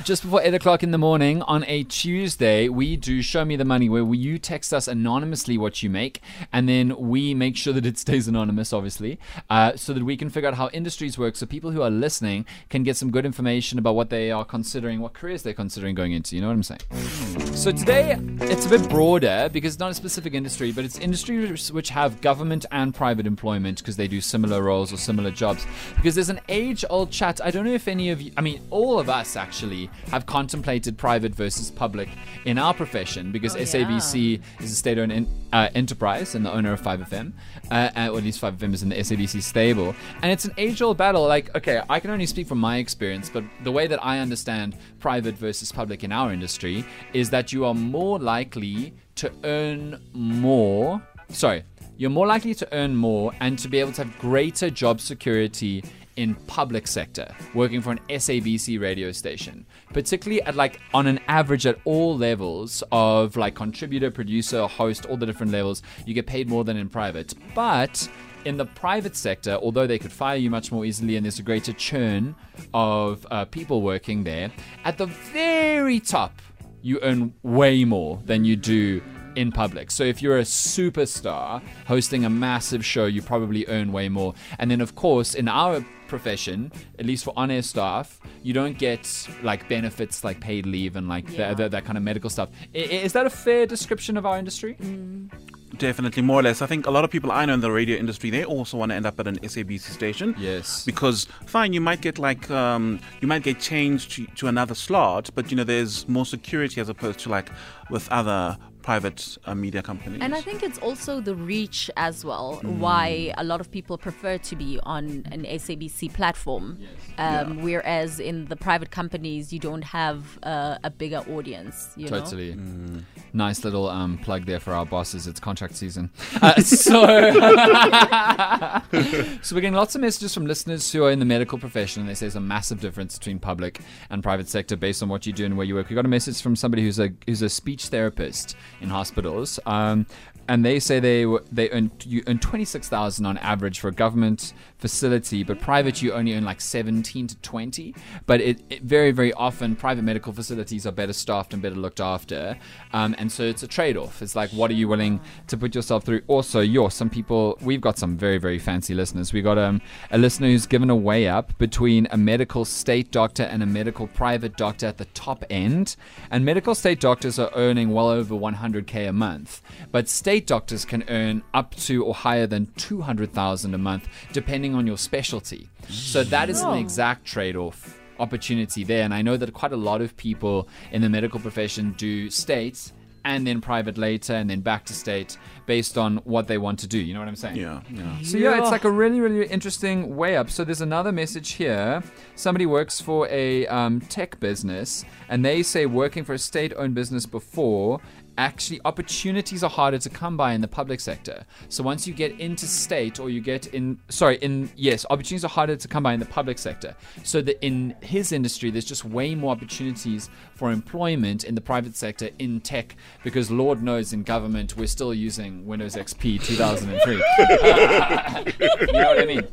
Just before 8 o'clock in the morning on a Tuesday, we do Show Me the Money, where we, you text us anonymously what you make, and then we make sure that it stays anonymous, obviously, uh, so that we can figure out how industries work so people who are listening can get some good information about what they are considering, what careers they're considering going into. You know what I'm saying? So today, it's a bit broader because it's not a specific industry, but it's industries which have government and private employment because they do similar roles or similar jobs. Because there's an age old chat. I don't know if any of you, I mean, all of us actually have contemplated private versus public in our profession because SABC is a state owned uh, enterprise and the owner of 5FM, uh, uh, or at least 5FM is in the SABC stable. And it's an age old battle. Like, okay, I can only speak from my experience, but the way that I understand private versus public in our industry is that you are more likely to earn more. Sorry, you're more likely to earn more and to be able to have greater job security in public sector working for an SABC radio station particularly at like on an average at all levels of like contributor producer host all the different levels you get paid more than in private but in the private sector, although they could fire you much more easily and there's a greater churn of uh, people working there, at the very top, you earn way more than you do in public. So if you're a superstar hosting a massive show, you probably earn way more. And then, of course, in our profession, at least for on-air staff, you don't get like benefits like paid leave and like Yeah. the, the, that kind of medical stuff. I- Is that a fair description of our industry? Definitely, more or less. I think a lot of people I know in the radio industry, they also want to end up at an SABC station. Yes. Because fine, you might get like um, you might get changed to, to another slot, but you know there's more security as opposed to like with other private uh, media companies. And I think it's also the reach as well, Mm. why a lot of people prefer to be on an SABC platform. Um, Whereas in the private companies, you don't have uh, a bigger audience. You Know? Totally. Mm. Nice little um, plug there for our bosses. It's contract season. Uh, so, so we're getting lots of messages from listeners who are in the medical profession, and they say there's a massive difference between public and private sector based on what you do and where you work. We got a message from somebody who's a who's a speech therapist in hospitals. Um, and they say they they earn you earn twenty six thousand on average for a government facility, but private you only earn like seventeen to twenty. But it, it very very often private medical facilities are better staffed and better looked after, um, and so it's a trade off. It's like what are you willing to put yourself through? Also, you're some people. We've got some very very fancy listeners. We got um, a listener who's given a way up between a medical state doctor and a medical private doctor at the top end, and medical state doctors are earning well over 100k a month, but state doctors can earn up to or higher than 200,000 a month, depending on your specialty. So that is an oh. exact trade-off opportunity there, and I know that quite a lot of people in the medical profession do state and then private later, and then back to state based on what they want to do. You know what I'm saying? yeah, yeah. So yeah, it's like a really, really interesting way up. So there's another message here. Somebody works for a um, tech business, and they say working for a state-owned business before. Actually, opportunities are harder to come by in the public sector. So once you get into state, or you get in, sorry, in yes, opportunities are harder to come by in the public sector. So that in his industry, there's just way more opportunities for employment in the private sector in tech, because Lord knows in government we're still using Windows XP 2003 you know what I mean?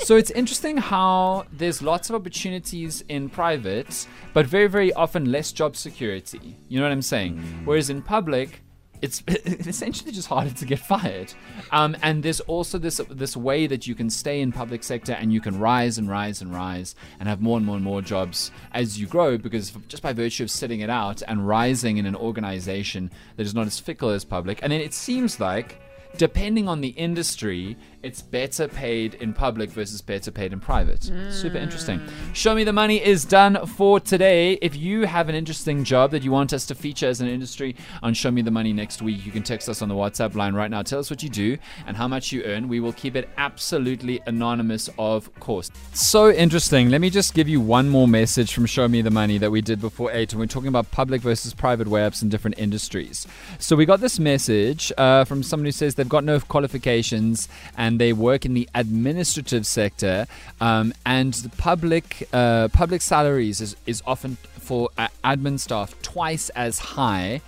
So it's interesting how there's lots of opportunities in private, but very, very often less job security. You know what I'm saying? Mm. Whereas in public, it's essentially just harder to get fired. Um, and there's also this this way that you can stay in public sector and you can rise and rise and rise and have more and more and more jobs as you grow because just by virtue of sitting it out and rising in an organization that is not as fickle as public. And then it seems like depending on the industry, it's better paid in public versus better paid in private. Super interesting. Show Me the Money is done for today. If you have an interesting job that you want us to feature as an industry on Show Me the Money next week, you can text us on the WhatsApp line right now. Tell us what you do and how much you earn. We will keep it absolutely anonymous, of course. So interesting. Let me just give you one more message from Show Me the Money that we did before 8, and we're talking about public versus private way ups in different industries. So we got this message uh, from someone who says they've got no qualifications and they work in the administrative sector, um, and the public uh, public salaries is, is often for uh, admin staff twice as high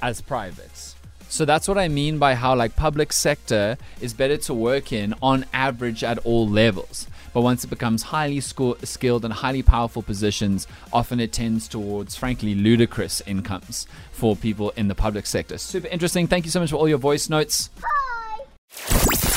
as privates. So that's what I mean by how like public sector is better to work in on average at all levels. but once it becomes highly sco- skilled and highly powerful positions, often it tends towards, frankly, ludicrous incomes for people in the public sector. Super interesting. Thank you so much for all your voice notes.